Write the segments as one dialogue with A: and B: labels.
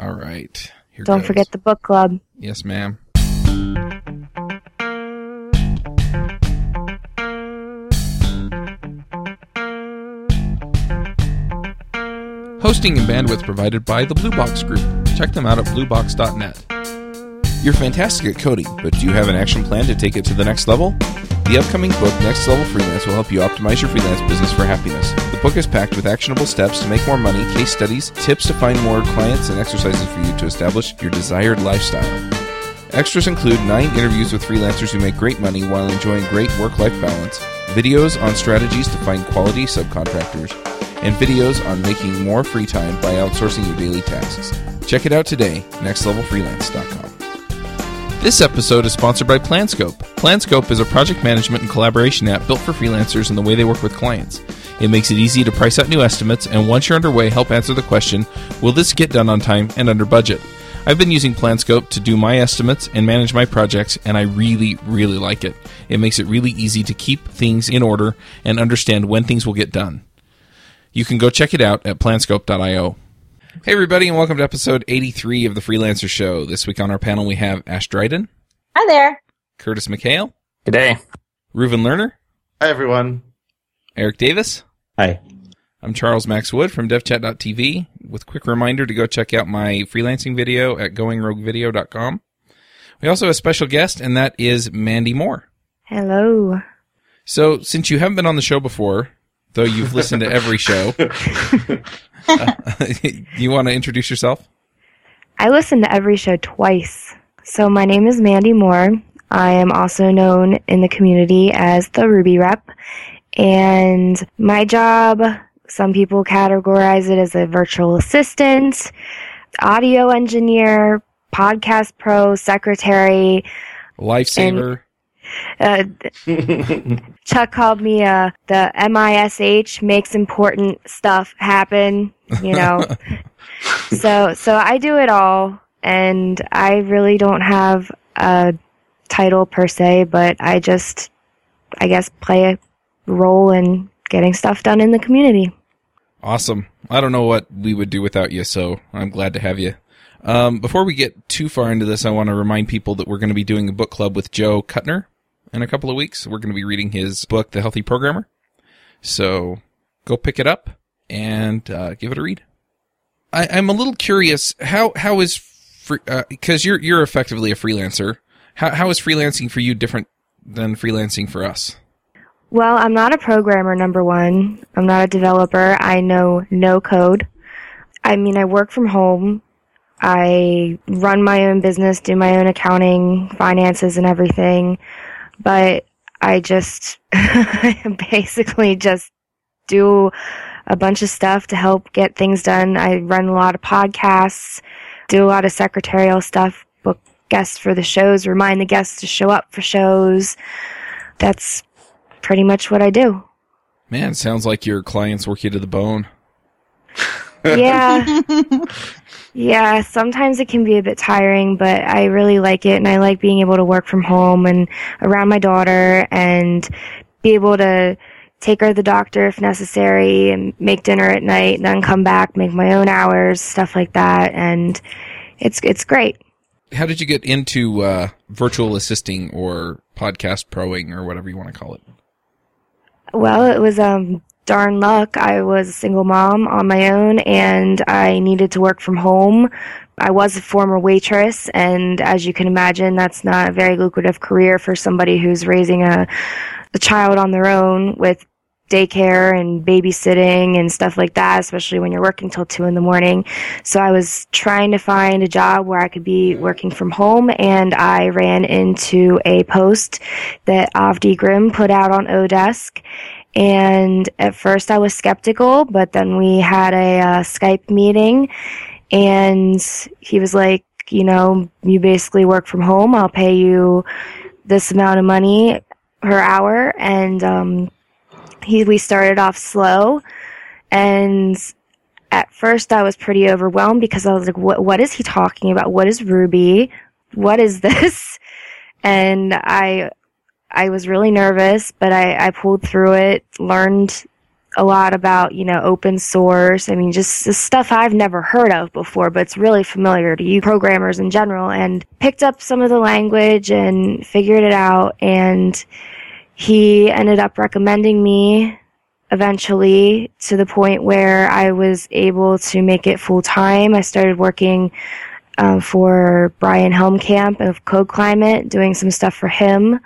A: All right. Here
B: Don't
A: goes.
B: forget the book club.
A: Yes, ma'am. Hosting and bandwidth provided by the Blue Box Group. Check them out at bluebox.net. You're fantastic at coding, but do you have an action plan to take it to the next level? The upcoming book, Next Level Freelance, will help you optimize your freelance business for happiness. The book is packed with actionable steps to make more money, case studies, tips to find more clients, and exercises for you to establish your desired lifestyle. Extras include nine interviews with freelancers who make great money while enjoying great work life balance, videos on strategies to find quality subcontractors, and videos on making more free time by outsourcing your daily tasks. Check it out today, nextlevelfreelance.com. This episode is sponsored by Planscope. Planscope is a project management and collaboration app built for freelancers and the way they work with clients. It makes it easy to price out new estimates, and once you're underway, help answer the question Will this get done on time and under budget? I've been using Planscope to do my estimates and manage my projects, and I really, really like it. It makes it really easy to keep things in order and understand when things will get done. You can go check it out at planscope.io. Hey, everybody, and welcome to episode 83 of the Freelancer Show. This week on our panel, we have Ashe Dryden,
C: Hi there.
A: Curtis McHale,
D: Good day.
A: Reuven Lerner,
E: Hi, everyone.
A: Eric Davis.
D: Hi.
A: I'm Charles Max Wood from devchat.tv with quick reminder to go check out my freelancing video at goingroguevideo.com. We also have a special guest, and that is Mandy Moore.
B: Hello.
A: So, since you haven't been on the show before, though you've listened to every show, uh, you want to introduce yourself?
B: I listen to every show twice. So my name is Mandy Moore. I am also known in the community as the Ruby Rep. And my job, some people categorize it as a virtual assistant, audio engineer, podcast pro, secretary.
A: Lifesaver.
B: Uh, Chuck called me uh, the MISH makes important stuff happen, you know. so so I do it all and I really don't have a title per se, but I just I guess play a role in getting stuff done in the community.
A: Awesome. I don't know what we would do without you, so I'm glad to have you. Um, before we get too far into this, I want to remind people that we're going to be doing a book club with Joe Kutner in a couple of weeks. We're going to be reading his book, The Healthy Programmer. So go pick it up and uh, give it a read. I, I'm a little curious how how is because uh, you're you're effectively a freelancer. How how is freelancing for you different than freelancing for us?
B: Well, I'm not a programmer, number one. I'm not a developer. I know no code. I mean, I work from home. I run my own business, do my own accounting, finances, and everything. But I just basically just do a bunch of stuff to help get things done. I run a lot of podcasts, do a lot of secretarial stuff, book guests for the shows, remind the guests to show up for shows. That's pretty much what I do.
A: Man, sounds like your clients work you to the bone.
B: Yeah. yeah, sometimes it can be a bit tiring, but I really like it and I like being able to work from home and around my daughter and be able to take her to the doctor if necessary and make dinner at night and then come back, make my own hours, stuff like that and it's it's great.
A: How did you get into uh, virtual assisting or podcast proing or whatever you want to call it?
B: Well, it was um darn luck. I was a single mom on my own and I needed to work from home. I was a former waitress and as you can imagine, that's not a very lucrative career for somebody who's raising a, a child on their own with daycare and babysitting and stuff like that, especially when you're working till two in the morning. So I was trying to find a job where I could be working from home and I ran into a post that Avdi Grimm put out on Odesk. And at first I was skeptical, but then we had a uh, Skype meeting and he was like, you know, you basically work from home. I'll pay you this amount of money per hour. And, um, he we started off slow and at first I was pretty overwhelmed because I was like what what is he talking about what is Ruby what is this and I I was really nervous but I I pulled through it learned a lot about, you know, open source. I mean, just stuff I've never heard of before, but it's really familiar to you programmers in general and picked up some of the language and figured it out. And he ended up recommending me eventually to the point where I was able to make it full time. I started working um, for Bryan Helmkamp of Code Climate, doing some stuff for him.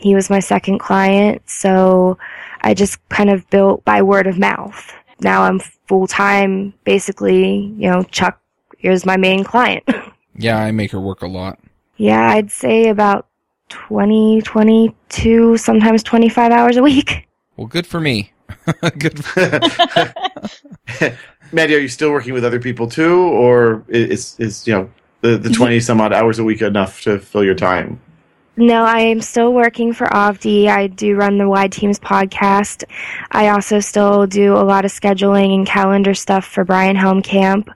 B: He was my second client, so I just kind of built by word of mouth. Now I'm full time, basically, you know, Chuck is my main client.
A: yeah, I make her work a lot.
B: Yeah, I'd say about 20, 22, sometimes 25 hours a week.
A: Well, good for me. good.
C: Mandy, are you still working with other people too, or is is you know the the twenty some odd hours a week enough to fill your time?
B: No, I am still working for Avdi. I do run the Wide Teams podcast. I also still do a lot of scheduling and calendar stuff for Bryan Helmkamp.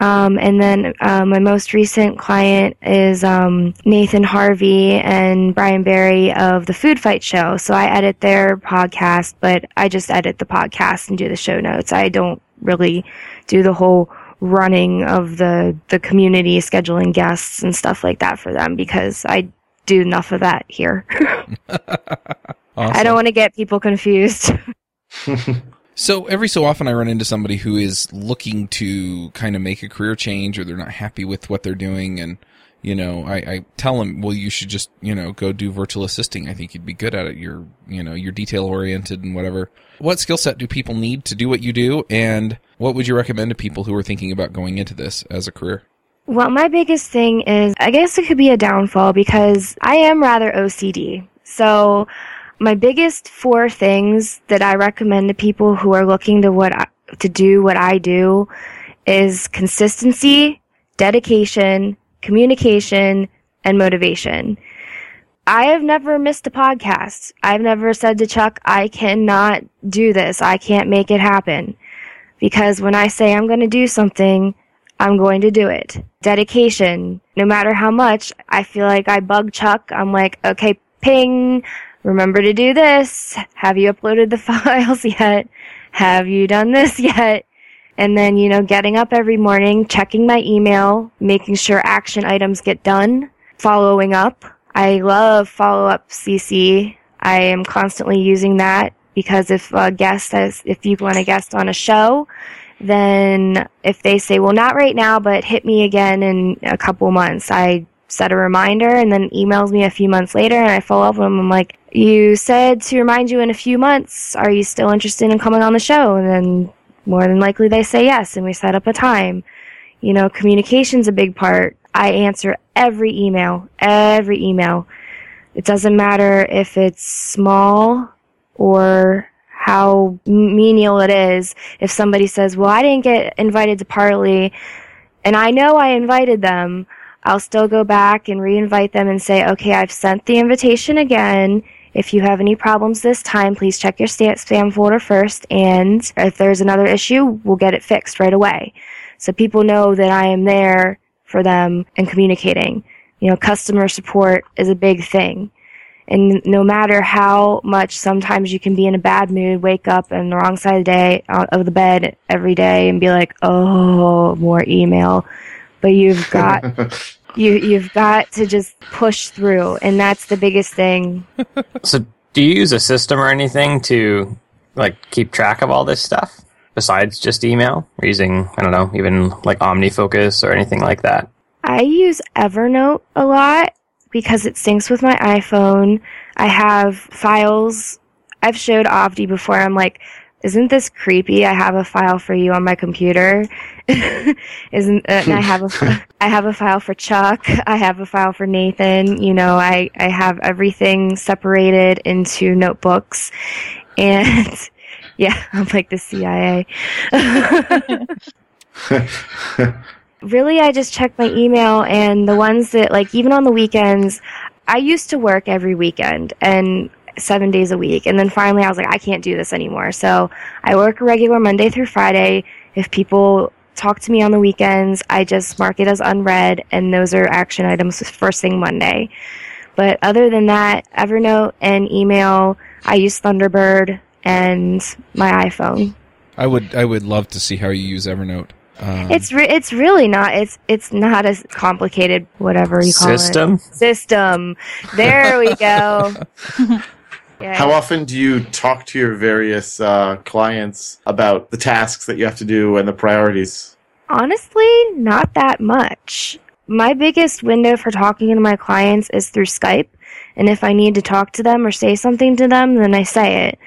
B: Um, and then uh, my most recent client is um, Nathan Harvey and Bryan Berry of the Food Fight Show. So I edit their podcast, but I just edit the podcast and do the show notes. I don't really do the whole running of the the community scheduling guests and stuff like that for them because I do enough of that here. awesome. I don't want to get people confused.
A: so every so often I run into somebody who is looking to kind of make a career change or they're not happy with what they're doing and you know, I, I tell them, well, you should just, you know, go do virtual assisting. I think you'd be good at it. You're, you know, you're detail oriented and whatever. What skill set do people need to do what you do? And what would you recommend to people who are thinking about going into this as a career?
B: Well, my biggest thing is, I guess it could be a downfall because I am rather OCD. So, my biggest four things that I recommend to people who are looking to what I, to do what I do is consistency, dedication, communication, and motivation. I have never missed a podcast. I've never said to Chuck, I cannot do this. I can't make it happen. Because when I say I'm going to do something, I'm going to do it. Dedication. No matter how much I feel like I bug Chuck, I'm like, okay, ping, remember to do this. Have you uploaded the files yet? Have you done this yet? And then, you know, getting up every morning, checking my email, making sure action items get done, following up. I love follow up CC. I am constantly using that because if a guest says, if you want a guest on a show, then if they say, well, not right now, but hit me again in a couple months, I set a reminder and then emails me a few months later and I follow up with them. I'm like, you said to remind you in a few months. Are you still interested in coming on the show? And then more than likely they say yes and we set up a time. You know, communication's a big part. I answer every email, every email. It doesn't matter if it's small or how menial it is if somebody says, well, I didn't get invited to Parley and I know I invited them. I'll still go back and re-invite them and say, okay, I've sent the invitation again. If you have any problems this time, please check your spam folder first. And if there's another issue, we'll get it fixed right away. So people know that I am there for them and communicating. You know, customer support is a big thing. And no matter how much sometimes you can be in a bad mood, wake up on the wrong side of the day of the bed every day and be like, "Oh, more email." But you've got you you've got to just push through, and that's the biggest thing.
D: So, do you use a system or anything to like keep track of all this stuff besides just email? Or using I don't know, even like OmniFocus or anything like that?
B: I use Evernote a lot because it syncs with my iPhone. I have files. I've showed Avdi before. I'm like, isn't this creepy? I have a file for you on my computer. isn't uh, I have a I have a file for Chuck. I have a file for Nathan. You know, I I have everything separated into notebooks, and yeah, I'm like the CIA really I just check my email and the ones that like even on the weekends I used to work every weekend and seven days a week and then finally I was like I can't do this anymore so I work a regular Monday through Friday if people talk to me on the weekends I just mark it as unread and those are action items first thing Monday but other than that Evernote and email I use Thunderbird and my iPhone.
A: I would I would love to see how you use Evernote. Um,
B: It's re- it's really not it's it's not as complicated whatever you call
D: System?
B: it. System. There we go. yeah.
C: How often do you talk to your various uh, clients about the tasks that you have to do and the priorities?
B: Honestly, not that much. My biggest window for talking to my clients is through Skype, and if I need to talk to them or say something to them, then I say it.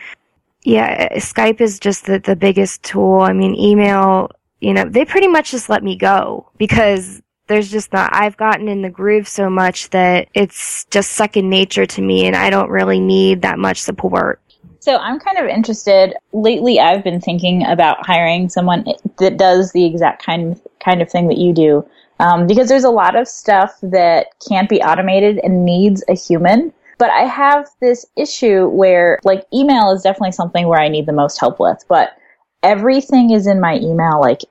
B: Yeah, Skype is just the, the biggest tool. I mean, email, you know, they pretty much just let me go because there's just not, I've gotten in the groove so much that it's just second nature to me and I don't really need that much support.
E: So I'm kind of interested. Lately, I've been thinking about hiring someone that does the exact kind kind of thing that you do, um, because there's a lot of stuff that can't be automated and needs a human. But I have this issue where, like, email is definitely something where I need the most help with. But everything is in my email, like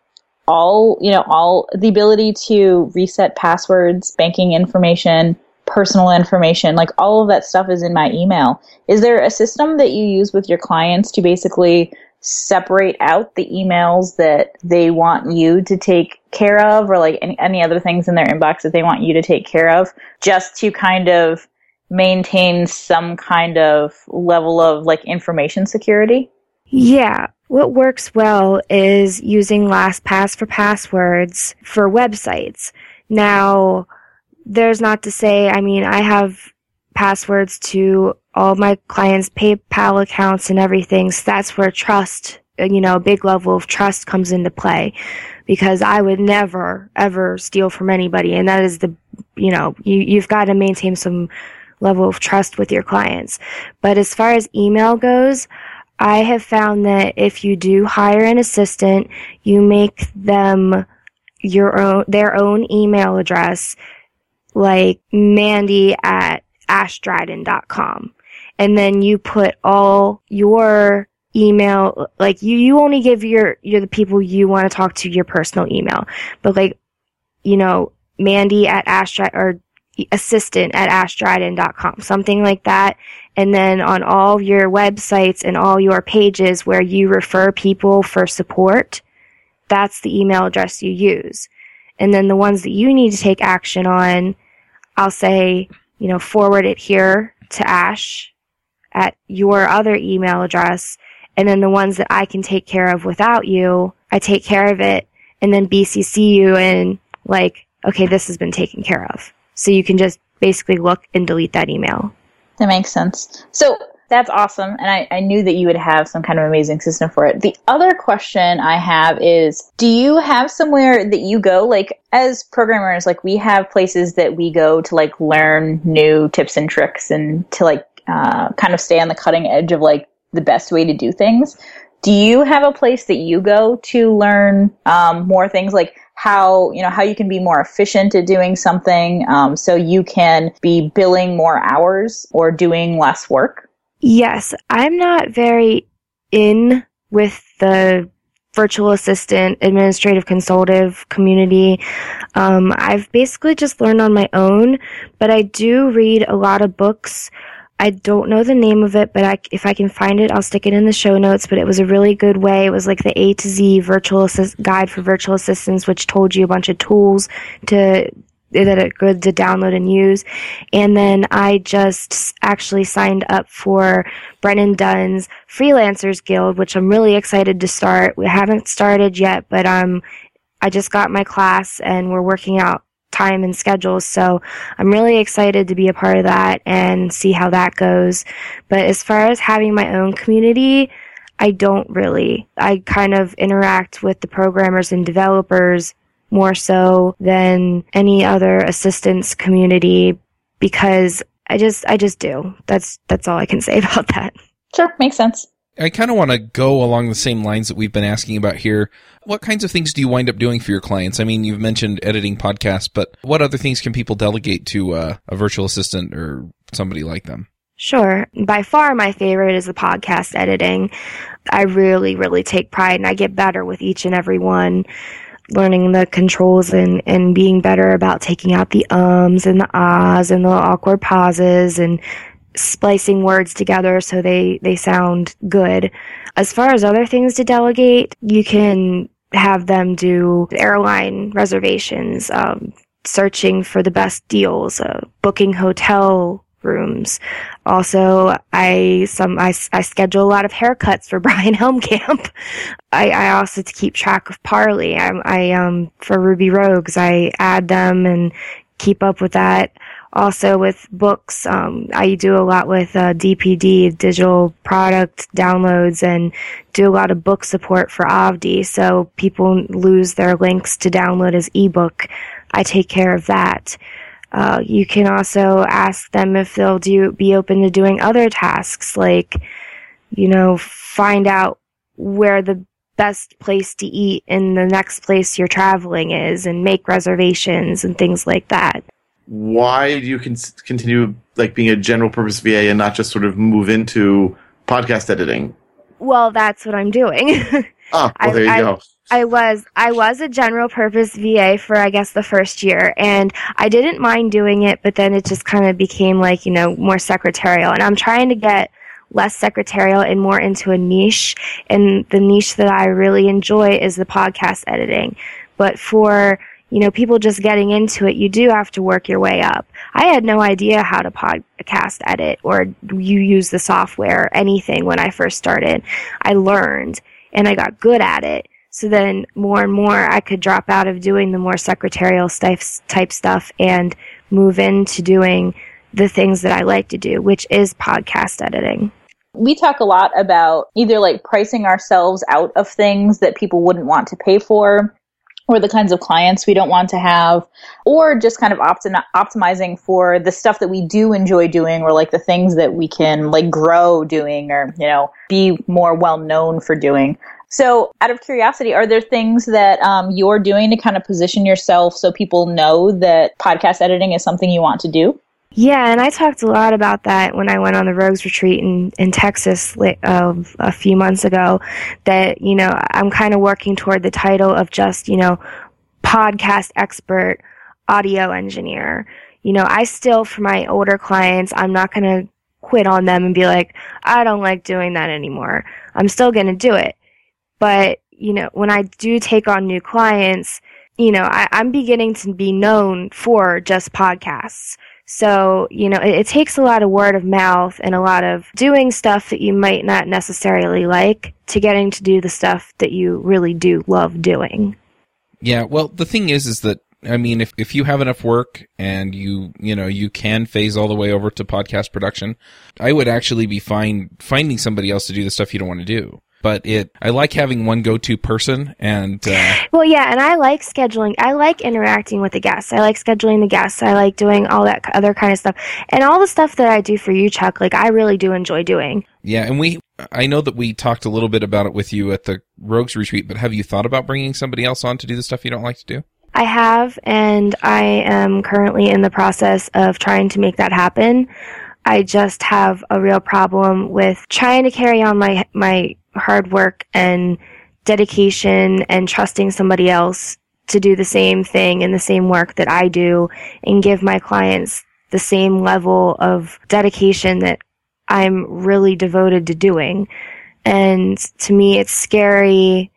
E: all you know, all the ability to reset passwords, banking information, personal information, like all of that stuff is in my email. Is there a system that you use with your clients to basically separate out the emails that they want you to take care of or like any, any other things in their inbox that they want you to take care of just to kind of maintain some kind of level of like information security?
B: Yeah. What works well is using LastPass for passwords for websites. Now, there's not to say, I mean, I have passwords to all my clients' PayPal accounts and everything. So that's where trust, you know, a big level of trust comes into play because I would never, ever steal from anybody. And that is the, you know, you, you've got to maintain some level of trust with your clients. But as far as email goes, I have found that if you do hire an assistant, you make them your own, their own email address, like Mandy at ashdryden.com. And then you put all your email, like you, you only give your, you're the people you want to talk to your personal email. But like, you know, Mandy at ashdryden, or assistant at ashdryden.com, something like that. And then on all your websites and all your pages where you refer people for support, that's the email address you use. And then the ones that you need to take action on, I'll say, you know, forward it here to Ashe at your other email address. And then the ones that I can take care of without you, I take care of it and then BCC you and like, okay, this has been taken care of. So you can just basically look and delete that email.
E: That makes sense. So that's awesome. And I, I knew that you would have some kind of amazing system for it. The other question I have is, do you have somewhere that you go? Like as programmers, like we have places that we go to like learn new tips and tricks and to like, uh, kind of stay on the cutting edge of like the best way to do things. Do you have a place that you go to learn, um, more things like how you know how you can be more efficient at doing something um, so you can be billing more hours or doing less work
B: Yes, I'm not very in with the virtual assistant, administrative consultative community. Um, I've basically just learned on my own, but I do read a lot of books. I don't know the name of it, but I, if I can find it, I'll stick it in the show notes. But it was a really good way. It was like the A to Z virtual assist guide for virtual assistants, which told you a bunch of tools to that are good to download and use. And then I just actually signed up for Brennan Dunn's Freelancers Guild, which I'm really excited to start. We haven't started yet, but um, I just got my class and we're working out time and schedules. So I'm really excited to be a part of that and see how that goes. But as far as having my own community, I don't really. I kind of interact with the programmers and developers more so than any other assistance community because I just I just do. That's that's all I can say about that.
E: sure makes sense
A: I kind of want to go along the same lines that we've been asking about here. What kinds of things do you wind up doing for your clients? I mean, you've mentioned editing podcasts, but what other things can people delegate to uh, a virtual assistant or somebody like them?
B: Sure. By far my favorite is the podcast editing. I really, really take pride and I get better with each and every one. Learning the controls and, and being better about taking out the ums and the ahs and the awkward pauses and splicing words together so they, they sound good. As far as other things to delegate, you can have them do airline reservations, um, searching for the best deals, uh, booking hotel rooms. Also, I some I, I schedule a lot of haircuts for Bryan Helmkamp. I, I also to keep track of Parley. I, I um for Ruby Rogues I add them and keep up with that. Also with books, um, I do a lot with uh, DPD, digital product downloads, and do a lot of book support for Avdi. So people lose their links to download as ebook. I take care of that. Uh, you can also ask them if they'll do be open to doing other tasks, like you know, find out where the best place to eat in the next place you're traveling is, and make reservations and things like that
C: why do you con- continue like being a general purpose VA and not just sort of move into podcast editing?
B: Well, that's what I'm doing.
C: oh, well, there you
B: I,
C: go.
B: I was I was a general purpose VA for I guess the first year and I didn't mind doing it but then it just kind of became like you know more secretarial and I'm trying to get less secretarial and more into a niche and the niche that I really enjoy is the podcast editing but for you know, people just getting into it, you do have to work your way up. I had no idea how to podcast edit or you use the software or anything when I first started. I learned and I got good at it. So then more and more I could drop out of doing the more secretarial type stuff and move into doing the things that I like to do, which is podcast editing.
E: We talk a lot about either like pricing ourselves out of things that people wouldn't want to pay for or the kinds of clients we don't want to have, or just kind of optim- optimizing for the stuff that we do enjoy doing, or like the things that we can like grow doing, or you know, be more well known for doing. So, out of curiosity, are there things that um, you're doing to kind of position yourself so people know that podcast editing is something you want to do?
B: Yeah, and I talked a lot about that when I went on the Rogues retreat in, in Texas uh, a few months ago. That, you know, I'm kind of working toward the title of just, you know, podcast expert audio engineer. You know, I still, for my older clients, I'm not going to quit on them and be like, I don't like doing that anymore. I'm still going to do it. But, you know, when I do take on new clients, you know, I, I'm beginning to be known for just podcasts. So, you know, it, it, takes a lot of word of mouth and a lot of doing stuff that you might not necessarily like to getting to do the stuff that you really do love doing.
A: Yeah, well, the thing is, is that, I mean, if, if you have enough work and you, you know, you can phase all the way over to podcast production, I would actually be fine finding somebody else to do the stuff you don't want to do but it I like having one go-to person and uh,
B: well yeah and I like scheduling I like interacting with the guests. I like scheduling the guests. I like doing all that other kind of stuff. And all the stuff that I do for you Chuck like I really do enjoy doing.
A: Yeah and we I know that we talked a little bit about it with you at the Rogues retreat but have you thought about bringing somebody else on to do the stuff you don't like to do?
B: I have and I am currently in the process of trying to make that happen I just have a real problem with trying to carry on my my hard work and dedication and trusting somebody else to do the same thing and the same work that I do and give my clients the same level of dedication that I'm really devoted to doing. And to me, it's scary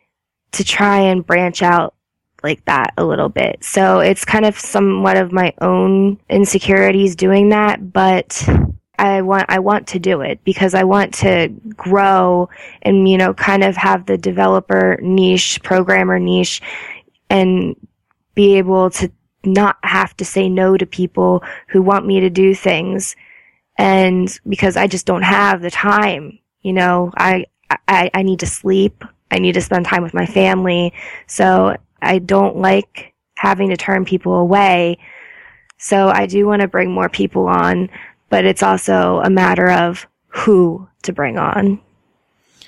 B: to try and branch out like that a little bit. So it's kind of somewhat of my own insecurities doing that, but I want I want to do it because I want to grow and you know kind of have the developer niche, programmer niche and be able to not have to say no to people who want me to do things and because I just don't have the time, you know, I I, I need to sleep. I need to spend time with my family. So I don't like having to turn people away. So I do want to bring more people on but it's also a matter of who to bring on.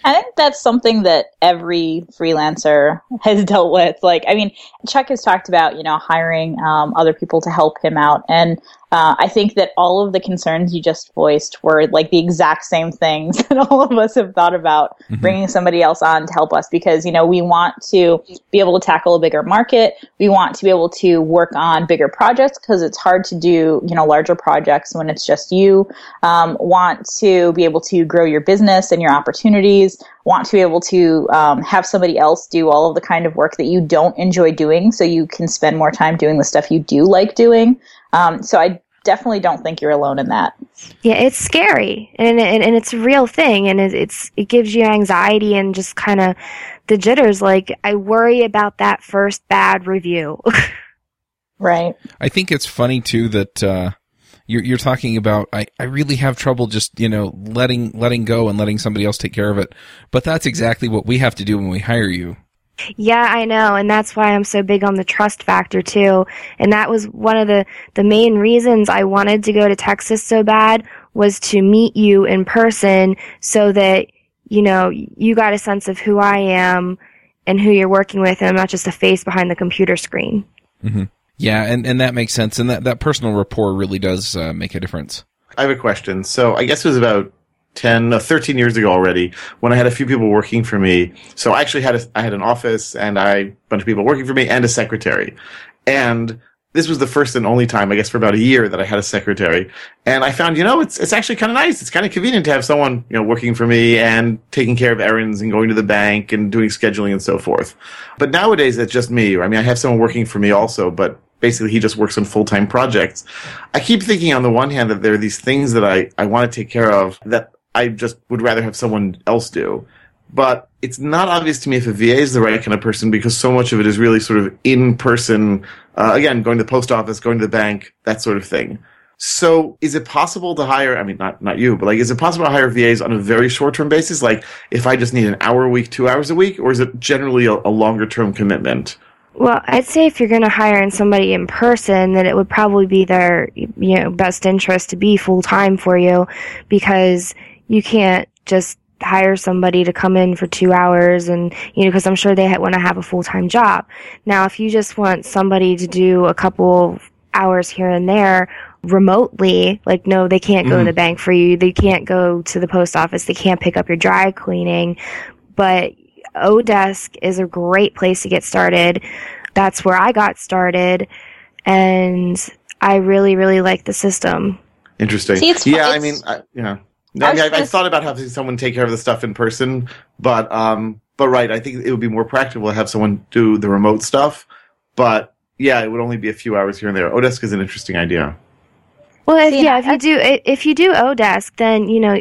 E: I think that's something that every freelancer has dealt with. Like, I mean, Chuck has talked about, you know, hiring um, other people to help him out. And uh, I think that all of the concerns you just voiced were like the exact same things that all of us have thought about mm-hmm. bringing somebody else on to help us because, you know, we want to be able to tackle a bigger market. We want to be able to work on bigger projects because it's hard to do, you know, larger projects when it's just you. Um, want to be able to grow your business and your opportunities. Want to be able to um, have somebody else do all of the kind of work that you don't enjoy doing so you can spend more time doing the stuff you do like doing. Um, so I definitely don't think you're alone in that.
B: Yeah, it's scary and and, and it's a real thing, and it, it's it gives you anxiety and just kind of the jitters. Like I worry about that first bad review.
E: right.
A: I think it's funny too that. Uh, you're, you're talking about I, I really have trouble just you know letting letting go and letting somebody else take care of it but that's exactly what we have to do when we hire you
B: yeah, I know, and that's why I'm so big on the trust factor too. And that was one of the the main reasons I wanted to go to Texas so bad was to meet you in person so that you know, you got a sense of who I am and who you're working with and I'm not just a face behind the computer screen.
A: hmm Yeah, and and that makes sense and that that personal rapport really does uh, make a difference.
C: I have a question. So, I guess it was about 10 uh, 13 years ago already when i had a few people working for me. So i actually had a, i had an office and i a bunch of people working for me and a secretary. And this was the first and only time i guess for about a year that i had a secretary. And i found you know it's it's actually kind of nice. It's kind of convenient to have someone you know working for me and taking care of errands and going to the bank and doing scheduling and so forth. But nowadays it's just me. I mean i have someone working for me also but basically he just works on full-time projects. I keep thinking on the one hand that there are these things that i i want to take care of that I just would rather have someone else do. But it's not obvious to me if a VA is the right kind of person because so much of it is really sort of in person. Uh, again, going to the post office, going to the bank, that sort of thing. So is it possible to hire, I mean, not, not you, but like, is it possible to hire VAs on a very short term basis? Like, if I just need an hour a week, two hours a week, or is it generally a, a longer term commitment?
B: Well, I'd say if you're going to hire somebody in person, then it would probably be their, you know, best interest to be full time for you because you can't just hire somebody to come in for two hours and you know because i'm sure they want to have a full-time job. Now if you just want somebody to do a couple hours here and there remotely like no they can't go mm. to the bank for you. They can't go to the post office. They can't pick up your dry cleaning. But odesk is a great place to get started. That's where i got started and i really really like the system.
C: Interesting. See, yeah i mean I, yeah I, mean, I, I, thought about having someone take care of the stuff in person, but um, but right, I think it would be more practical to have someone do the remote stuff. But yeah, it would only be a few hours here and there. Odesk is an interesting idea.
B: Well, if, yeah, if you do if you do Odesk, then you know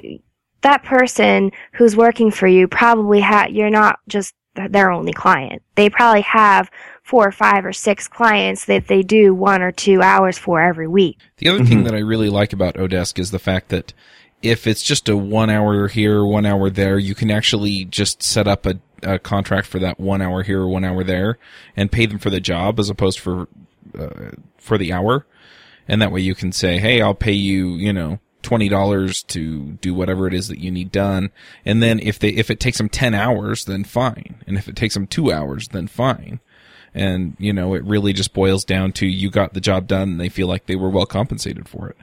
B: that person who's working for you probably ha- you're not just their only client. They probably have four or five or six clients that they do one or two hours for every week.
A: The other mm-hmm. thing that I really like about Odesk is the fact that if it's just a one hour here, one hour there, you can actually just set up a, a contract for that one hour here, one hour there, and pay them for the job as opposed for uh, for the hour. And that way you can say, "Hey, I'll pay you, you know, twenty dollars to do whatever it is that you need done." And then if they if it takes them ten hours, then fine. And if it takes them two hours, then fine. And you know, it really just boils down to you got the job done, and they feel like they were well compensated for it.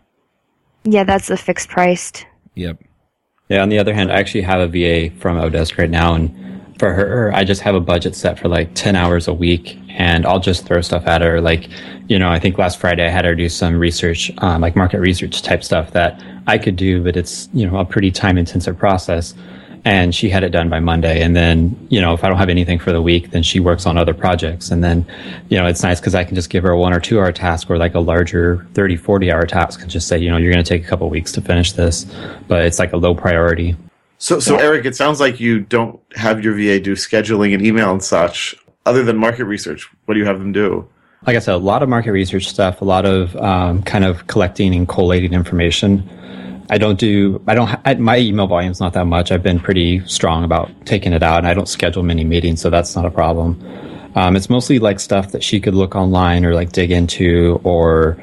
B: Yeah, that's the fixed priced.
A: Yep.
F: Yeah. On the other hand, I actually have a VA from Odesk right now, and for her, I just have a budget set for like ten hours a week, and I'll just throw stuff at her. Like, you know, I think last Friday I had her do some research, um, like market research type stuff that I could do, but it's you know a pretty time intensive process and she had it done by Monday. And then, you know, if I don't have anything for the week, then she works on other projects. And then, you know, it's nice because I can just give her a one or two hour task or like a larger 30, 40 hour task and just say, you know, you're going to take a couple weeks to finish this, but it's like a low priority.
C: So, so Eric, it sounds like you don't have your VA do scheduling and email and such. Other than market research, what do you have them do?
F: Like I said, a lot of market research stuff, a lot of um, kind of collecting and collating information. I don't do, I don't, I, my email volume's not that much. I've been pretty strong about taking it out and I don't schedule many meetings, so that's not a problem. Um, it's mostly like stuff that she could look online or like dig into or,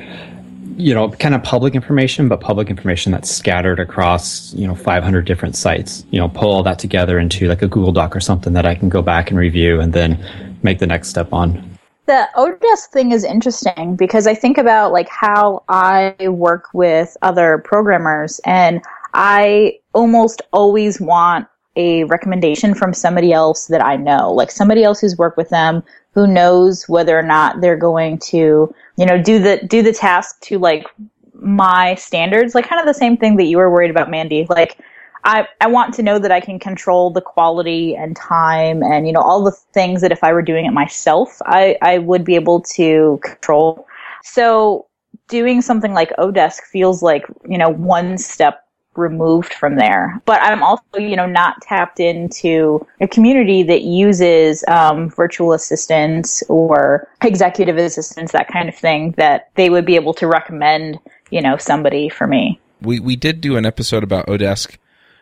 F: you know, kind of public information, but public information that's scattered across, you know, 500 different sites. You know, pull all that together into like a Google Doc or something that I can go back and review and then make the next step on.
E: The Odesk thing is interesting because I think about like how I work with other programmers and I almost always want a recommendation from somebody else that I know, like somebody else who's worked with them who knows whether or not they're going to, you know, do the do the task to like my standards, like kind of the same thing that you were worried about, Mandy. Like I, I want to know that I can control the quality and time and, you know, all the things that if I were doing it myself, I, I would be able to control. So doing something like Odesk feels like, you know, one step removed from there. But I'm also, you know, not tapped into a community that uses um, virtual assistants or executive assistants, that kind of thing, that they would be able to recommend, you know, somebody for me.
A: We we did do an episode about Odesk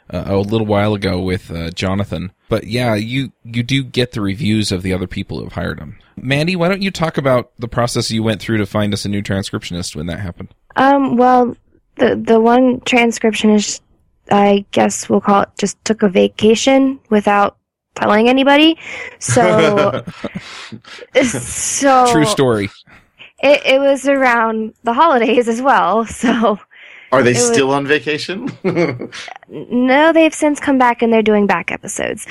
A: uh, a little while ago with uh, Jonathan, but yeah, you you do get the reviews of the other people who have hired him. Mandy, why don't you talk about the process you went through to find us a new transcriptionist when that happened?
B: Um, well, the the one transcriptionist, I guess we'll call it, just took a vacation without telling anybody. So, so
A: True story.
B: It, it was around the holidays as well. So,
C: Are they
B: It was-
C: still on vacation?
B: no, they've since come back and they're doing back episodes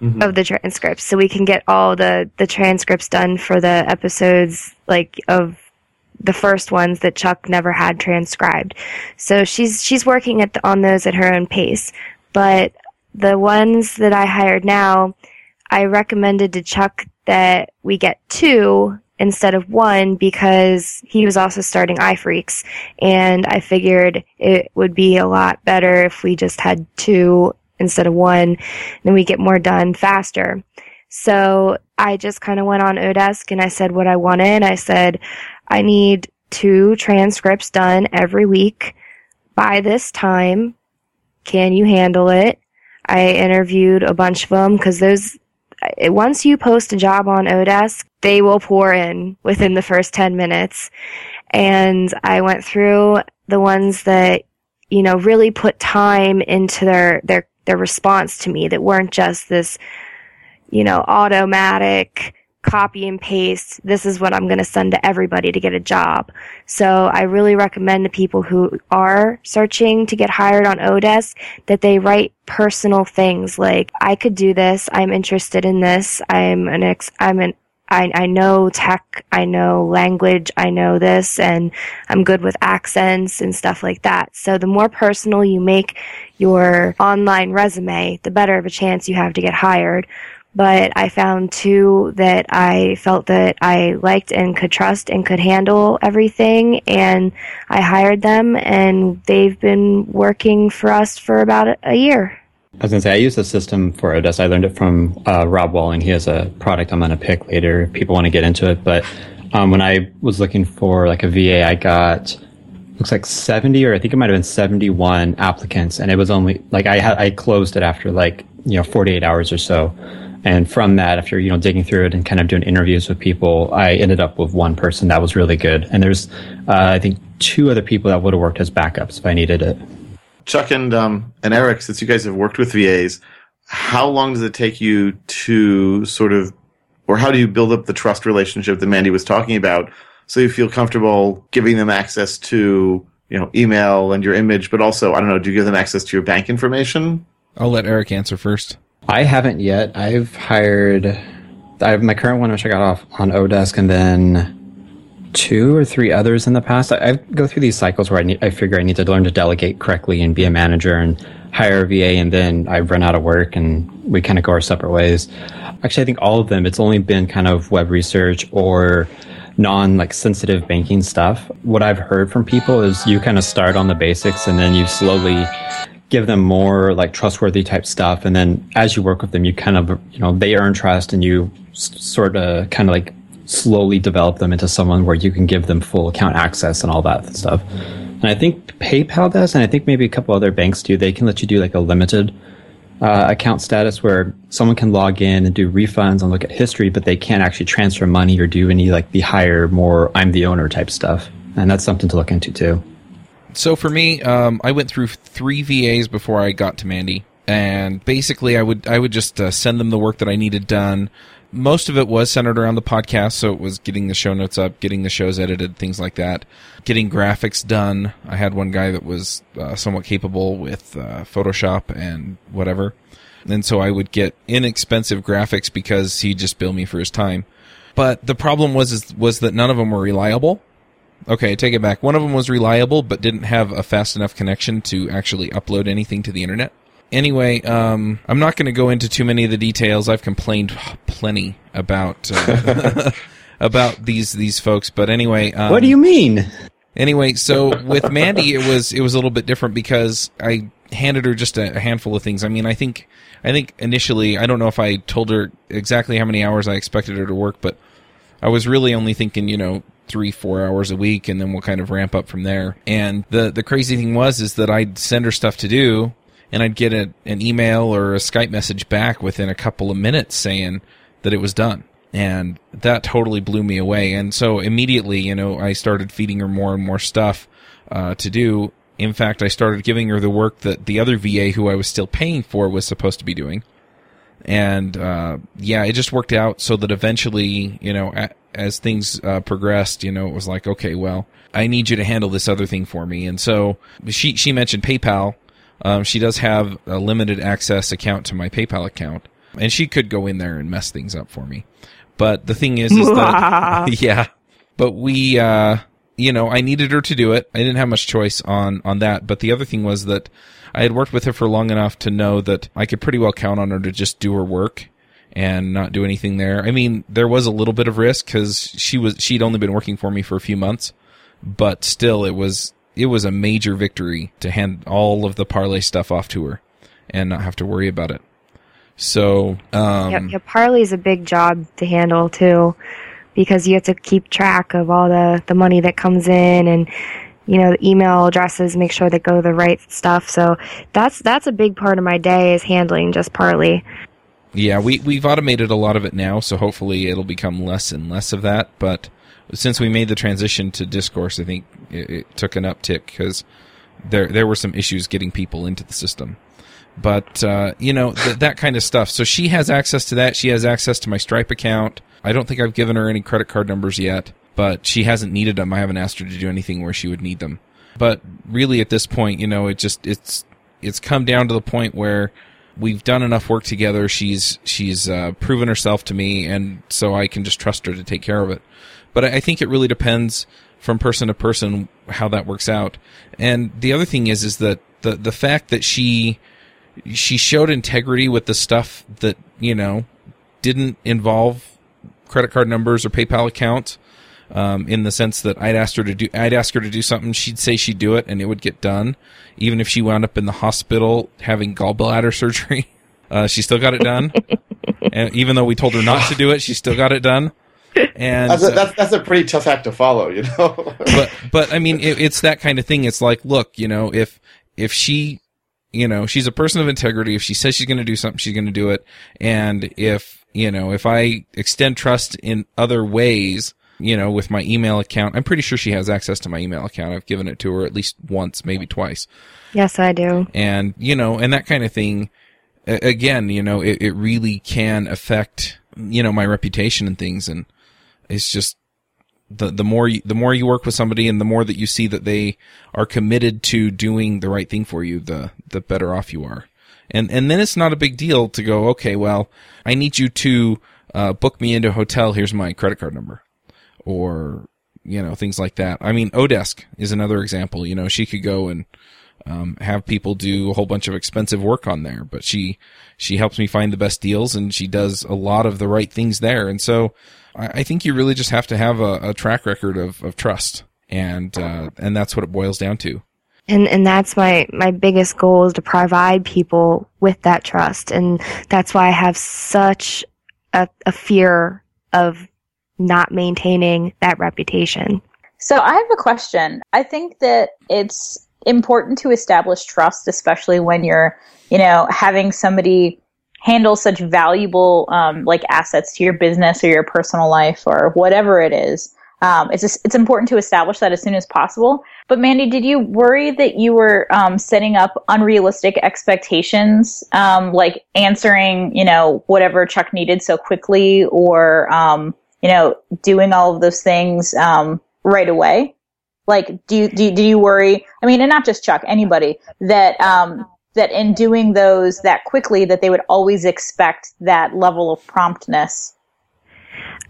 C: Mhm.
B: of the transcripts, so we can get all the the transcripts done for the episodes like of the first ones that Chuck never had transcribed. So she's she's working at the, on those at her own pace. But the ones that I hired now, I recommended to Chuck that we get two instead of one because he was also starting iPhreaks and I figured it would be a lot better if we just had two instead of one then we get more done faster. So I just kind of went on Odesk and I said what I wanted. I said I need two transcripts done every week by this time. Can you handle it? I interviewed a bunch of them because those, once you post a job on Odesk, they will pour in within the first 10 minutes. And I went through the ones that, you know, really put time into their, their, their response to me that weren't just this, you know, automatic copy and paste. This is what I'm going to send to everybody to get a job. So I really recommend to people who are searching to get hired on Odesk that they write personal things like, I could do this. I'm interested in this. I'm an ex, I'm an, I, I know tech, I know language, I know this, and I'm good with accents and stuff like that. So the more personal you make your online resume, the better of a chance you have to get hired but I found two that I felt that I liked and could trust and could handle everything and I hired them and they've been working for us for about a- year.
F: I was gonna say I use the system for Odesk. I learned it from uh, Rob Walling. He has a product I'm gonna pick later. if People want to get into it, but um, when I was looking for like a VA, I got looks like 70 or I think it might have been 71 applicants, and it was only like I had I closed it after like you know 48 hours or so. And from that, after you know digging through it and kind of doing interviews with people, I ended up with one person that was really good. And there's uh, I think two other people that would have worked as backups if I needed it.
C: Chuck and um, and Eric, since you guys have worked with VAs, how long does it take you to sort of, or how do you build up the trust relationship that Mandy was talking about, so you feel comfortable giving them access to you know email and your image, but also I don't know, do you give them access to your bank information?
A: I'll let Eric answer first.
F: I haven't yet. I've hired I have my current one, which I got off on Odesk, and then two or three others in the past. I, I go through these cycles where I need, I figure I need to learn to delegate correctly and be a manager and hire a VA, and then I run out of work and we kind of go our separate ways. Actually, I think all of them. It's only been kind of web research or non like sensitive banking stuff. What I've heard from people is you kind of start on the basics and then you slowly give them more like trustworthy type stuff. And then as you work with them you kind of you know they earn trust and you s- sort of kind of like slowly develop them into someone where you can give them full account access and all that stuff. And i think paypal does and i think maybe a couple other banks do. They can let you do like a limited uh, account status where someone can log in and do refunds and look at history but they can't actually transfer money or do any like the higher more i'm the owner type stuff. And that's something to look into too
A: So for me, um, I went through three VAs before I got to Mandy, and basically, I would I would just uh, send them the work that I needed done. most of it was centered around the podcast. So it was getting the show notes up, getting the shows edited, things like that, getting graphics done. I had one guy that was uh, somewhat capable with uh, Photoshop and whatever. And so I would get inexpensive graphics because he'd just bill me for his time. But the problem was is, was that none of them were reliable. Okay, take it back. One of them was reliable, but didn't have a fast enough connection to actually upload anything to the internet. Anyway, um, I'm not going to go into too many of the details. I've complained plenty about uh, about these these folks, but anyway, um,
F: what do you mean?
A: Anyway, so with Mandy, it was it was a little bit different because I handed her just a, a handful of things. I mean, I think I think initially, I don't know if I told her exactly how many hours I expected her to work, but I was really only thinking, you know, three, four hours a week, and then we'll kind of ramp up from there. And the the crazy thing was is that I'd send her stuff to do, and I'd get a, an email or a Skype message back within a couple of minutes saying that it was done. And that totally blew me away. And so immediately, you know, I started feeding her more and more stuff uh, to do. In fact, I started giving her the work that the other VA who I was still paying for was supposed to be doing. And uh, yeah, it just worked out so that eventually, you know, a- as things uh, progressed, you know, it was like, okay, well, I need you to handle this other thing for me. And so she she mentioned PayPal. Um, she does have a limited access account to my PayPal account, and she could go in there and mess things up for me. But the thing is, is that yeah, but we, uh, you know, I needed her to do it. I didn't have much choice on on that. But the other thing was that I had worked with her for long enough to know that I could pretty well count on her to just do her work and not do anything there. I mean, there was a little bit of risk because she was she'd only been working for me for a few months, but still, it was it was a major victory to hand all of the Parley stuff off to her and not have to worry about it. So, um,
B: yeah, yeah, Parley's a big job to handle too, because you have to keep track of all the the money that comes in and you know the email addresses, make sure they go to the right stuff. So that's that's a big part of my day is handling just Parley.
A: Yeah, we we've automated a lot of it now, so hopefully it'll become less and less of that. But since we made the transition to discourse, I think it, it took an uptick because there there were some issues getting people into the system. But uh, you know th- that kind of stuff. So she has access to that. She has access to my Stripe account. I don't think I've given her any credit card numbers yet, but she hasn't needed them. I haven't asked her to do anything where she would need them. But really, at this point, you know, it just it's it's come down to the point where we've done enough work together. She's she's uh, proven herself to me, and so I can just trust her to take care of it. But I think it really depends from person to person how that works out. And the other thing is, is that the the fact that she she showed integrity with the stuff that you know didn't involve credit card numbers or PayPal accounts. Um, in the sense that I'd asked her to do, I'd ask her to do something, she'd say she'd do it, and it would get done, even if she wound up in the hospital having gallbladder surgery. Uh, she still got it done, and even though we told her not to do it, she still got it done. And
C: That's a,
A: uh,
C: that's, that's a pretty tough act to follow, you know.
A: but but I mean, it, it's that kind of thing. It's like, look, you know, if if she, you know, she's a person of integrity. If she says she's going to do something, she's going to do it. And if you know, if I extend trust in other ways, you know, with my email account, I'm pretty sure she has access to my email account. I've given it to her at least once, maybe twice.
B: Yes, I do.
A: And you know, and that kind of thing. Again, you know, it, it really can affect you know my reputation and things, and it's just the the more you, the more you work with somebody and the more that you see that they are committed to doing the right thing for you, the the better off you are. And and then it's not a big deal to go, okay, well, I need you to uh, book me into a hotel. Here's my credit card number, or you know things like that. I mean, Odesk is another example. You know, she could go and um, have people do a whole bunch of expensive work on there, but she she helps me find the best deals and she does a lot of the right things there. And so I, I think you really just have to have a, a track record of, of trust, and uh, and that's what it boils down to.
B: and and that's my my biggest goal is to provide people with that trust and that's why i have such a, a fear of not maintaining that reputation
E: So I have a question. I think that it's important to establish trust, especially when you're, you know, having somebody handle such valuable, um, like assets to your business or your personal life or whatever it is. Um, it's just, it's important to establish that as soon as possible. But Mandy, did you worry that you were um, setting up unrealistic expectations, um, like answering, you know, whatever Chuck needed so quickly, or um, you know, doing all of those things um, right away? Like, do you, do you, do you worry? I mean, and not just Chuck, anybody that um, that in doing those that quickly, that they would always expect that level of promptness.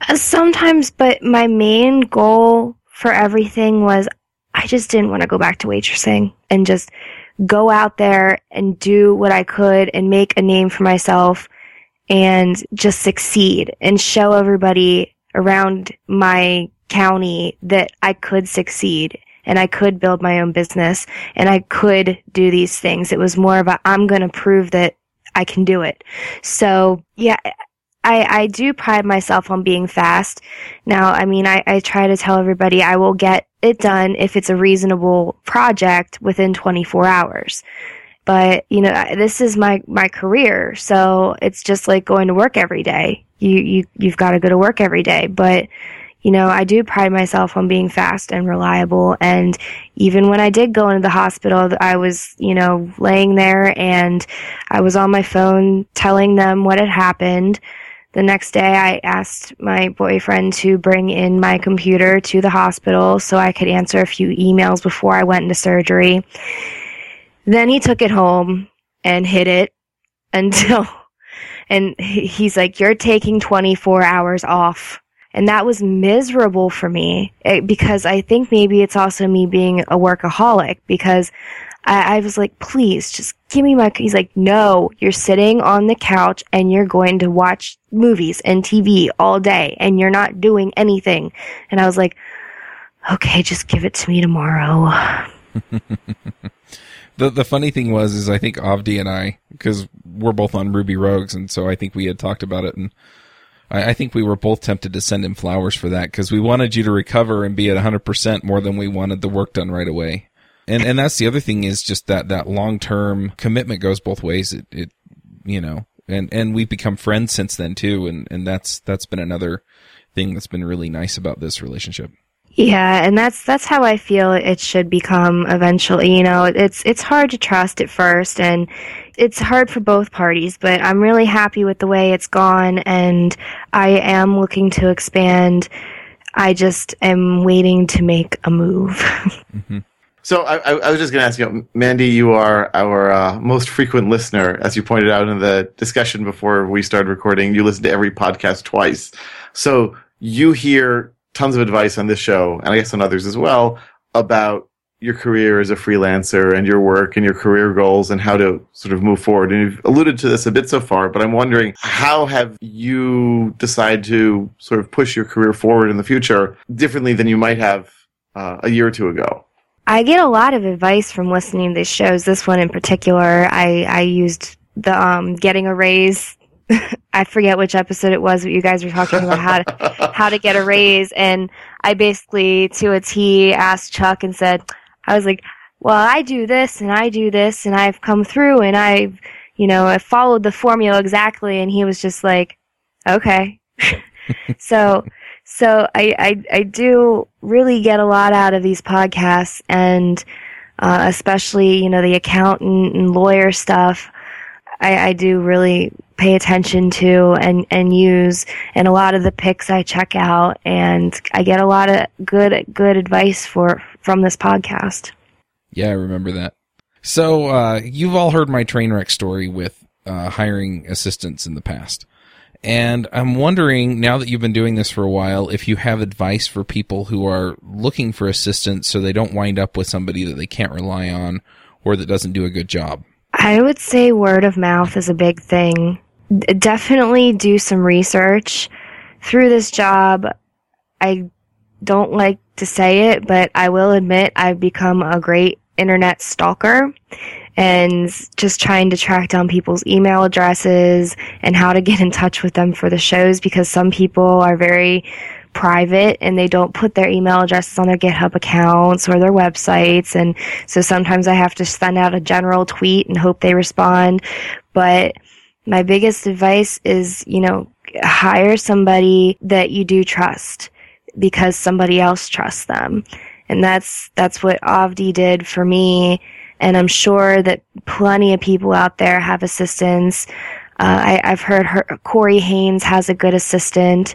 B: Uh, Sometimes, but my main goal for everything was I just didn't want to go back to waitressing and just go out there and do what I could and make a name for myself and just succeed and show everybody around my county that I could succeed and I could build my own business and I could do these things. It was more of a I'm going to prove that I can do it. So, yeah, I, I do pride myself on being fast. Now, I mean, I, I try to tell everybody I will get it done if it's a reasonable project within 24 hours. But, you know, this is my, my career. So it's just like going to work every day. You, you, you've got to go to work every day. But, you know, I do pride myself on being fast and reliable. And even when I did go into the hospital, I was, you know, laying there and I was on my phone telling them what had happened. The next day, I asked my boyfriend to bring in my computer to the hospital so I could answer a few emails before I went into surgery. Then he took it home and hid it until, and he's like, You're taking 24 hours off. And that was miserable for me eh, because I think maybe it's also me being a workaholic because I, I was like, please just give me my. He's like, no, you're sitting on the couch and you're going to watch movies and TV all day and you're not doing anything. And I was like, okay, just give it to me tomorrow.
A: The the funny thing was is I think Avdi and I because we're both on Ruby Rogues and so I think we had talked about it and I, I think we were both tempted to send him flowers for that because we wanted you to recover and be at 100 percent more than we wanted the work done right away. And and that's the other thing is just that that long term commitment goes both ways. It it you know and and we've become friends since then too and and that's that's been another thing that's been really nice about this relationship.
B: Yeah, and that's that's how I feel it should become eventually. You know, it's it's hard to trust at first and it's hard for both parties, but I'm really happy with the way it's gone and I am looking to expand. I just am waiting to make a move.
C: So I, I, I was just going to ask you, Mandy. You are our uh, most frequent listener, as you pointed out in the discussion before we started recording. You listen to every podcast twice, so you hear tons of advice on this show, and I guess on others as well, about your career as a freelancer and your work and your career goals and how to sort of move forward. And you've alluded to this a bit so far, but I'm wondering how have you decided to sort of push your career forward in the future differently than you might have uh, a year or two ago?
B: I get a lot of advice from listening to these shows. This one in particular, I, I used the um, getting a raise. I forget which episode it was, but you guys were talking about how to how to get a raise, and I basically to a T asked Chuck and said, I was like, well, I do this and I do this, and I've come through and I've you know I followed the formula exactly, and he was just like, okay, so so I, I I do really get a lot out of these podcasts, and uh, especially you know the accountant and lawyer stuff. I, I do really pay attention to and and use, and a lot of the picks I check out, and I get a lot of good good advice for from this podcast.
A: Yeah, I remember that. So uh, you've all heard my train wreck story with uh, hiring assistants in the past. And I'm wondering, now that you've been doing this for a while, if you have advice for people who are looking for assistance so they don't wind up with somebody that they can't rely on or that doesn't do a good job.
B: I would say word of mouth is a big thing. D- definitely do some research. Through this job, I don't like to say it, but I will admit I've become a great internet stalker and just trying to track down people's email addresses and how to get in touch with them for the shows because some people are very private and they don't put their email addresses on their GitHub accounts or their websites. And so sometimes I have to send out a general tweet and hope they respond. But my biggest advice is, you know, hire somebody that you do trust because somebody else trusts them. And that's, that's what Avdi did for me. And I'm sure that plenty of people out there have assistants. Uh, I, have heard her, Corey Haines has a good assistant.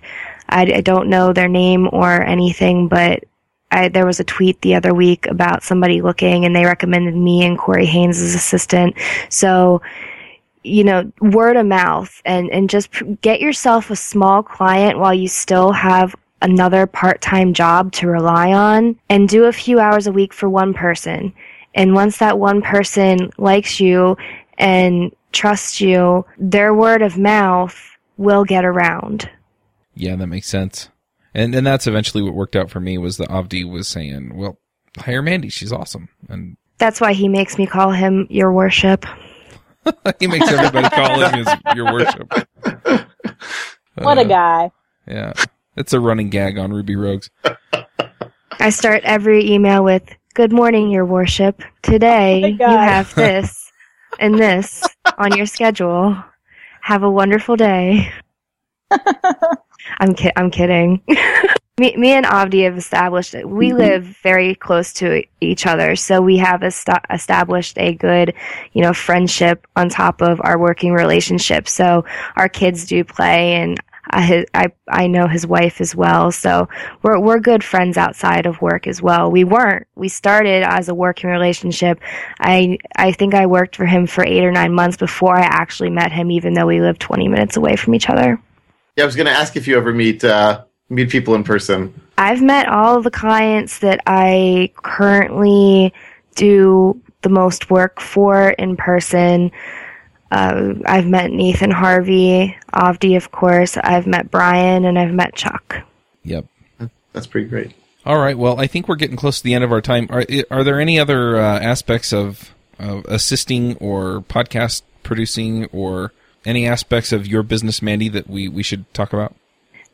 B: I, I don't know their name or anything, but I, there was a tweet the other week about somebody looking and they recommended me and Corey Haines as assistant. So, you know, word of mouth and, and just get yourself a small client while you still have another part-time job to rely on and do a few hours a week for one person. And once that one person likes you and trusts you, their word of mouth will get around.
A: Yeah, that makes sense. And and that's eventually what worked out for me was that Avdi was saying, "Well, hire Mandy. She's awesome." And
B: that's why he makes me call him your worship.
A: he makes everybody call him his, your worship.
E: What uh, a guy.
A: Yeah. It's a running gag on Ruby Rogues.
B: I start every email with, Good morning, your worship. Today oh you have this and this on your schedule. Have a wonderful day. I'm ki- I'm kidding. me, me and Avdi have established it. We mm-hmm. live very close to each other, so we have est- established a good, you know, friendship on top of our working relationship. So our kids do play, and I, I I know his wife as well. So we're we're good friends outside of work as well. We weren't. We started as a working relationship. I I think I worked for him for eight or nine months before I actually met him, even though we lived 20 minutes away from each other.
C: Yeah, I was going to ask if you ever meet uh, meet people in person.
B: I've met all the clients that I currently do the most work for in person. Uh, I've met Nathan Harvey, Avdi, of course. I've met Bryan, and I've met Chuck.
A: Yep,
C: that's pretty great.
A: All right. Well, I think we're getting close to the end of our time. Are are there any other uh, aspects of, of assisting or podcast producing or any aspects of your business, Mandy, that we, we should talk about?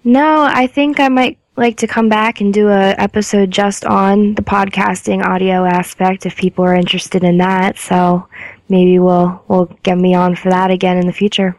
B: No, I think I might like to come back and do a episode just on the podcasting audio aspect if people are interested in that. So maybe we'll we'll get me on for that again in the future.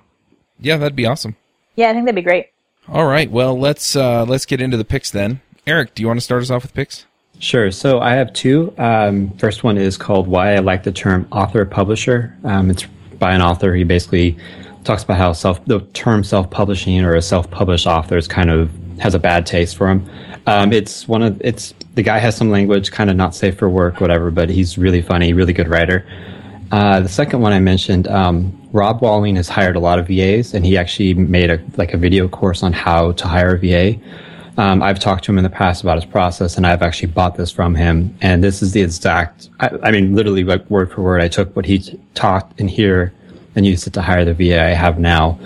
A: Yeah, that'd be awesome.
E: Yeah, I think that'd be great.
A: All right, well let's uh, let's get into the picks then. Eric, do you want to start us off with picks?
F: Sure. So I have two. Um, first one is called "Why I Like the Term Author Publisher." Um, it's by an author. He basically talks about how self the term self publishing or a self published author is kind of has a bad taste for him. Um, it's one of it's the guy has some language kind of not safe for work, whatever, but he's really funny, really good writer. Uh, the second one I mentioned, um, Rob Walling has hired a lot of VAs, and he actually made a like a video course on how to hire a VA. Um, I've talked to him in the past about his process, and I've actually bought this from him. And this is the exact, I, I mean, literally like word for word. I took what he t- taught in here and used it to hire the VA I have now.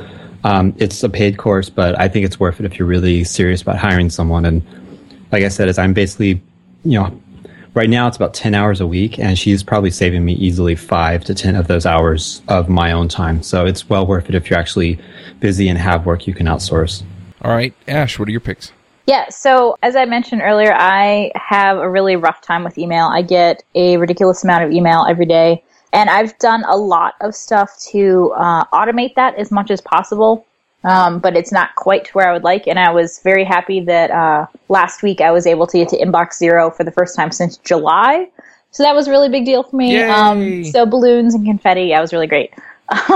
F: Um, it's a paid course, but I think it's worth it if you're really serious about hiring someone. And like I said, is I'm basically, you know, right now it's about 10 hours a week and she's probably saving me easily five to 10 of those hours of my own time. So it's well worth it if you're actually busy and have work you can outsource.
A: All right. Ashe, what are your picks?
E: Yeah, so as I mentioned earlier, I have a really rough time with email. I get a ridiculous amount of email every day. And I've done a lot of stuff to uh, automate that as much as possible. Um, but it's not quite to where I would like. And I was very happy that uh, last week I was able to get to inbox zero for the first time since July. So that was a really big deal for me. Um, so balloons and confetti, yeah, was really great.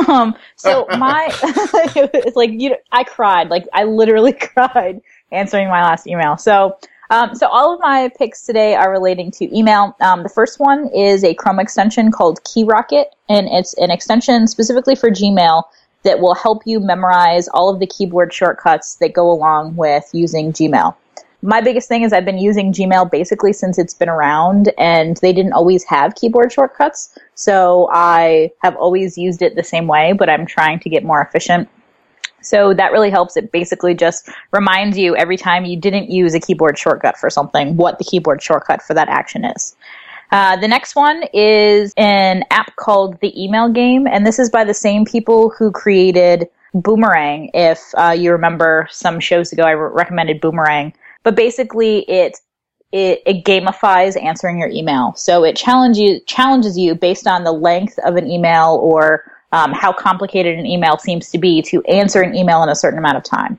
E: Um, so my, it's like you, I cried, like I literally cried answering my last email. So um, so all of my picks today are relating to email. Um, the first one is a Chrome extension called KeyRocket, and it's an extension specifically for Gmail that will help you memorize all of the keyboard shortcuts that go along with using Gmail. My biggest thing is I've been using Gmail basically since it's been around, and they didn't always have keyboard shortcuts. So I have always used it the same way, but I'm trying to get more efficient so that really helps. It basically just reminds you every time you didn't use a keyboard shortcut for something, what the keyboard shortcut for that action is. Uh, the next one is an app called The Email Game, and this is by the same people who created Boomerang. If uh, you remember some shows ago, I re- recommended Boomerang. But basically, it, it it gamifies answering your email. So it challenges you, challenges you based on the length of an email or um, how complicated an email seems to be to answer an email in a certain amount of time.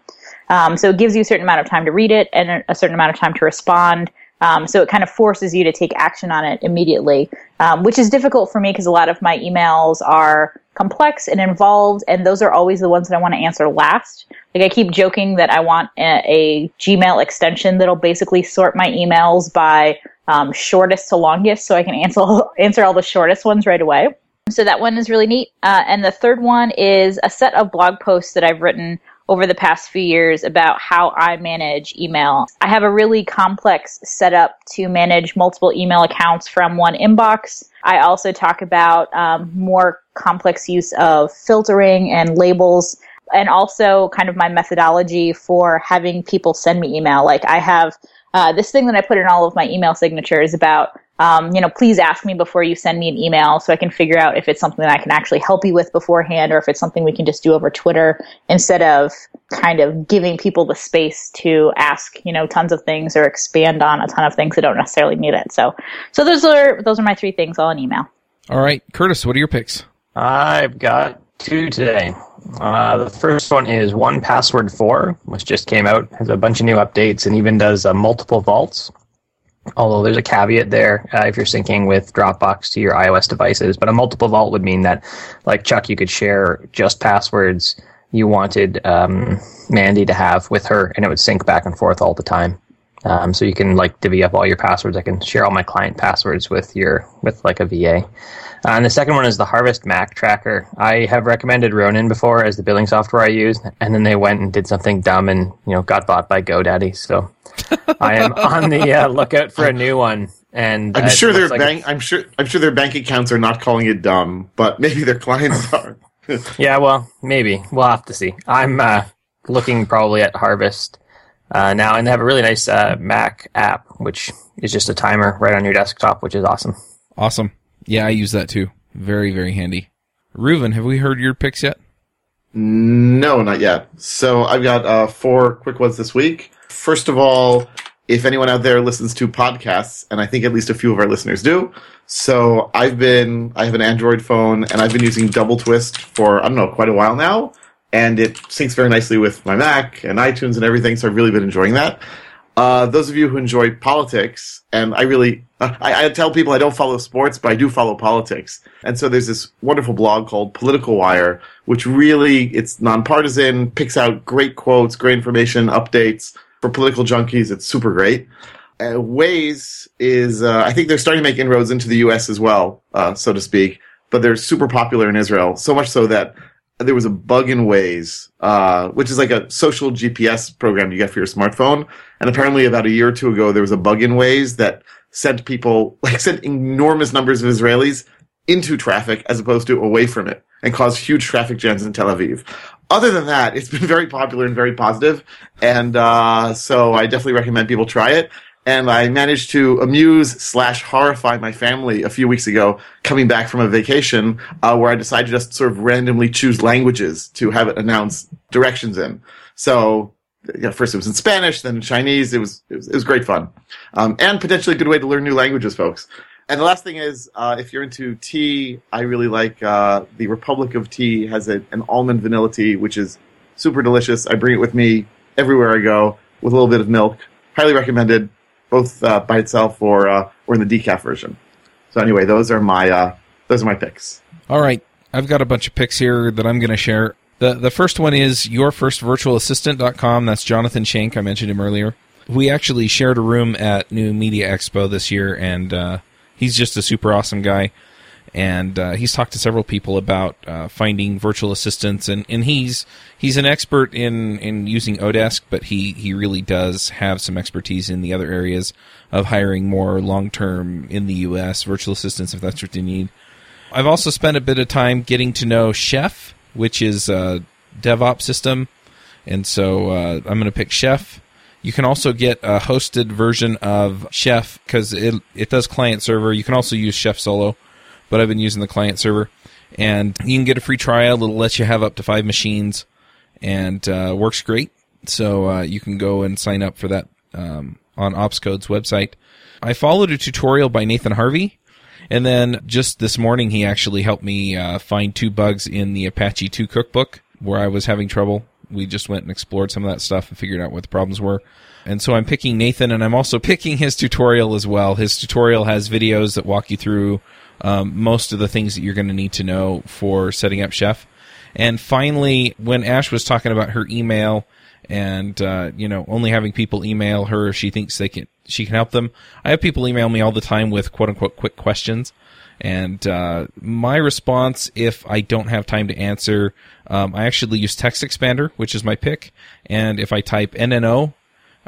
E: Um, so it gives you a certain amount of time to read it and a certain amount of time to respond. Um, so it kind of forces you to take action on it immediately, um, which is difficult for me because a lot of my emails are complex and involved, and those are always the ones that I want to answer last. Like I keep joking that I want a, a Gmail extension that'll basically sort my emails by um, shortest to longest, so I can answer answer all the shortest ones right away. So that one is really neat. Uh, and the third one is a set of blog posts that I've written over the past few years about how I manage email. I have a really complex setup to manage multiple email accounts from one inbox. I also talk about um, more complex use of filtering and labels and also kind of my methodology for having people send me email. Like I have uh, this thing that I put in all of my email signatures about um, you know, please ask me before you send me an email so I can figure out if it's something that I can actually help you with beforehand or if it's something we can just do over Twitter instead of kind of giving people the space to ask, you know, tons of things or expand on a ton of things that don't necessarily need it. So, so those are, those are my three things all in email.
A: All right. Curtis, what are your picks?
D: I've got two today. Uh, the first one is 1Password 4, which just came out, has a bunch of new updates, and even does uh, multiple vaults. Although there's a caveat there uh, if you're syncing with Dropbox to your iOS devices, but a multiple vault would mean that, like Chuck, you could share just passwords you wanted um, Mandy to have with her, and it would sync back and forth all the time. Um, so you can like divvy up all your passwords. I can share all my client passwords with your with like a VA. Uh, and the second one is the Harvest Mac Tracker. I have recommended Ronin before as the billing software I use, and then they went and did something dumb and you know got bought by GoDaddy. So I am on the uh, lookout for a new one. And
C: I'm
D: uh,
C: sure their
D: like
C: bank. I'm sure. I'm sure their bank accounts are not calling it dumb, but maybe their clients are.
D: Yeah, well, maybe we'll have to see. I'm uh, looking probably at Harvest uh, now, and they have a really nice uh, Mac app, which is just a timer right on your desktop, which is awesome.
A: Awesome. Yeah, I use that too. Very, very handy. Reuven, have we heard your picks yet?
C: No, not yet. So I've got uh, four quick ones this week. First of all, if anyone out there listens to podcasts, and I think at least a few of our listeners do, so I've been I have an Android phone and I've been using Double Twist for I don't know quite a while now, and it syncs very nicely with my Mac and iTunes and everything. So I've really been enjoying that. Uh, those of you who enjoy politics, and I really, I, I, tell people I don't follow sports, but I do follow politics. And so there's this wonderful blog called Political Wire, which really, it's nonpartisan, picks out great quotes, great information, updates for political junkies. It's super great. Uh, Waze is, uh, I think they're starting to make inroads into the U.S. as well, uh, so to speak, but they're super popular in Israel, so much so that there was a bug in Waze, uh, which is like a social GPS program you get for your smartphone. And apparently about a year or two ago, there was a bug in Waze that sent people, like sent enormous numbers of Israelis into traffic as opposed to away from it and caused huge traffic jams in Tel Aviv. Other than that, it's been very popular and very positive, And, uh, so I definitely recommend people try it and I managed to amuse slash horrify my family a few weeks ago, coming back from a vacation, uh, where I decided to just sort of randomly choose languages to have it announce directions in. So, know, first it was in Spanish, then in Chinese. It was it was, it was great fun, um, and potentially a good way to learn new languages, folks. And the last thing is, uh, if you're into tea, I really like uh, the Republic of Tea has a, an almond vanilla tea, which is super delicious. I bring it with me everywhere I go with a little bit of milk. Highly recommended both uh, by itself or uh, or in the decaf version. So anyway, those are my uh, those are my picks.
A: All right, I've got a bunch of picks here that I'm going to share. the The first one is yourfirstvirtualassistant.com. That's Jonathan Shank. I mentioned him earlier. We actually shared a room at New Media Expo this year, and uh, he's just a super awesome guy and uh, he's talked to several people about uh, finding virtual assistants, and, and he's he's an expert in, in using Odesk, but he, he really does have some expertise in the other areas of hiring more long term in the U.S. virtual assistants if that's what you need. I've also spent a bit of time getting to know Chef, which is a DevOps system, and so uh, I'm going to pick Chef. You can also get a hosted version of Chef because it it does client server. You can also use Chef Solo but I've been using the client server. And you can get a free trial. It'll let you have up to five machines and uh, works great. So uh, you can go and sign up for that um, on OpsCode's website. I followed a tutorial by Nathan Harvey. And then just this morning, he actually helped me uh, find two bugs in the Apache 2 cookbook where I was having trouble. We just went and explored some of that stuff and figured out what the problems were. And so I'm picking Nathan, and I'm also picking his tutorial as well. His tutorial has videos that walk you through um, most of the things that you're going to need to know for setting up Chef. And finally, when Ashe was talking about her email and uh, you know only having people email her if she thinks they can she can help them, I have people email me all the time with quote unquote quick questions. And uh, my response, if I don't have time to answer, um, I actually use Text Expander, which is my pick. And if I type NNO,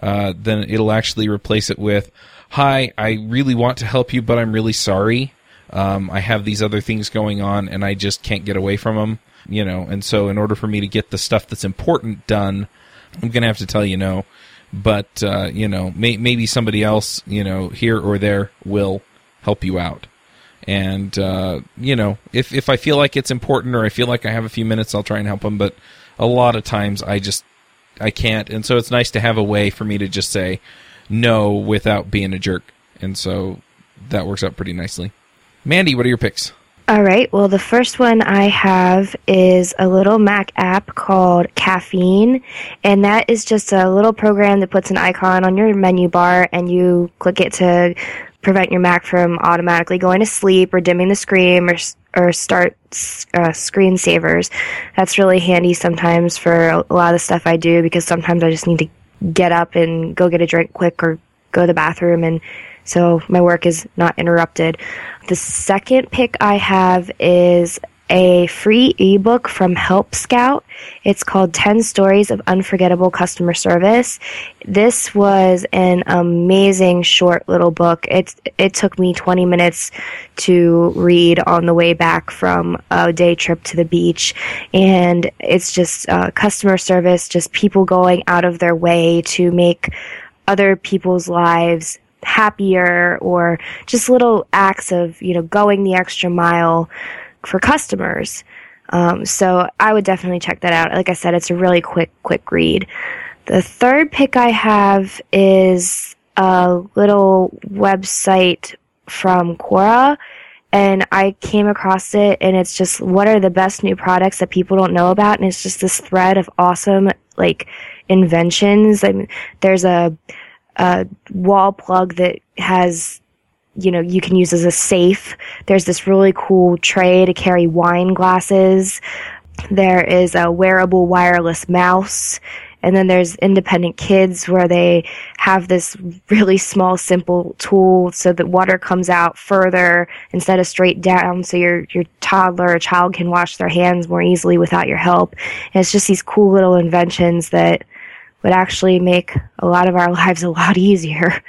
A: uh, then it'll actually replace it with, "Hi, I really want to help you, but I'm really sorry. Um, I have these other things going on, and I just can't get away from them." You know, and so in order for me to get the stuff that's important done, I'm gonna have to tell you no. But uh, you know, may- maybe somebody else, you know, here or there will help you out. And uh, you know, if if I feel like it's important or I feel like I have a few minutes, I'll try and help them. But a lot of times, I just I can't. And so it's nice to have a way for me to just say no without being a jerk. And so that works out pretty nicely. Mandy, what are your picks?
B: All right. Well, the first one I have is a little Mac app called Caffeine, and that is just a little program that puts an icon on your menu bar, and you click it to prevent your Mac from automatically going to sleep or dimming the screen or or start uh, screensavers. That's really handy sometimes for a lot of the stuff I do because sometimes I just need to get up and go get a drink quick or go to the bathroom and so my work is not interrupted. The second pick I have is a free ebook from Help Scout. It's called 10 Stories of Unforgettable Customer Service. This was an amazing short little book. It it took me 20 minutes to read on the way back from a day trip to the beach and it's just uh, customer service, just people going out of their way to make other people's lives happier or just little acts of, you know, going the extra mile for customers. Um, so I would definitely check that out. Like I said, it's a really quick, quick read. The third pick I have is a little website from Quora and I came across it and it's just what are the best new products that people don't know about and it's just this thread of awesome like inventions. I mean, there's a, a wall plug that has you know you can use as a safe. There's this really cool tray to carry wine glasses. There is a wearable wireless mouse. And then there's independent kids where they have this really small, simple tool so that water comes out further instead of straight down so your, your toddler or child can wash their hands more easily without your help. And it's just these cool little inventions that would actually make a lot of our lives a lot easier.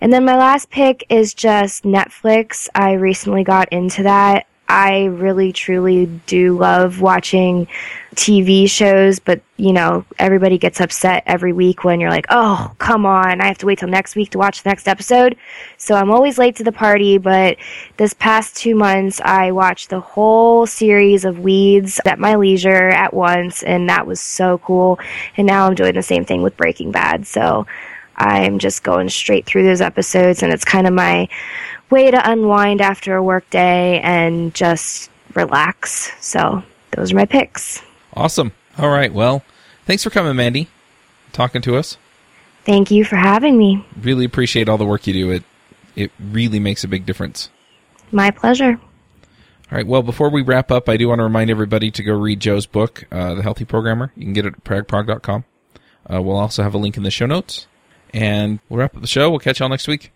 B: And then my last pick is just Netflix. I recently got into that. I really truly do love watching TV shows, but you know, everybody gets upset every week when you're like, oh, come on, I have to wait till next week to watch the next episode. So I'm always late to the party, but this past two months I watched the whole series of Weeds at my leisure at once, and that was so cool. And now I'm doing the same thing with Breaking Bad. So I'm just going straight through those episodes, and it's kind of my way to unwind after a work day and just relax. So those are my picks.
A: Awesome. All right. Well, thanks for coming, Mandy, talking to us.
B: Thank you for having me.
A: Really appreciate all the work you do. It it really makes a big difference.
B: My pleasure.
A: All right. Well, before we wrap up, I do want to remind everybody to go read Joe's book, uh, The Healthy Programmer. You can get it at pragprog.com. Uh, we'll also have a link in the show notes. And we'll wrap up the show. We'll catch y'all next week.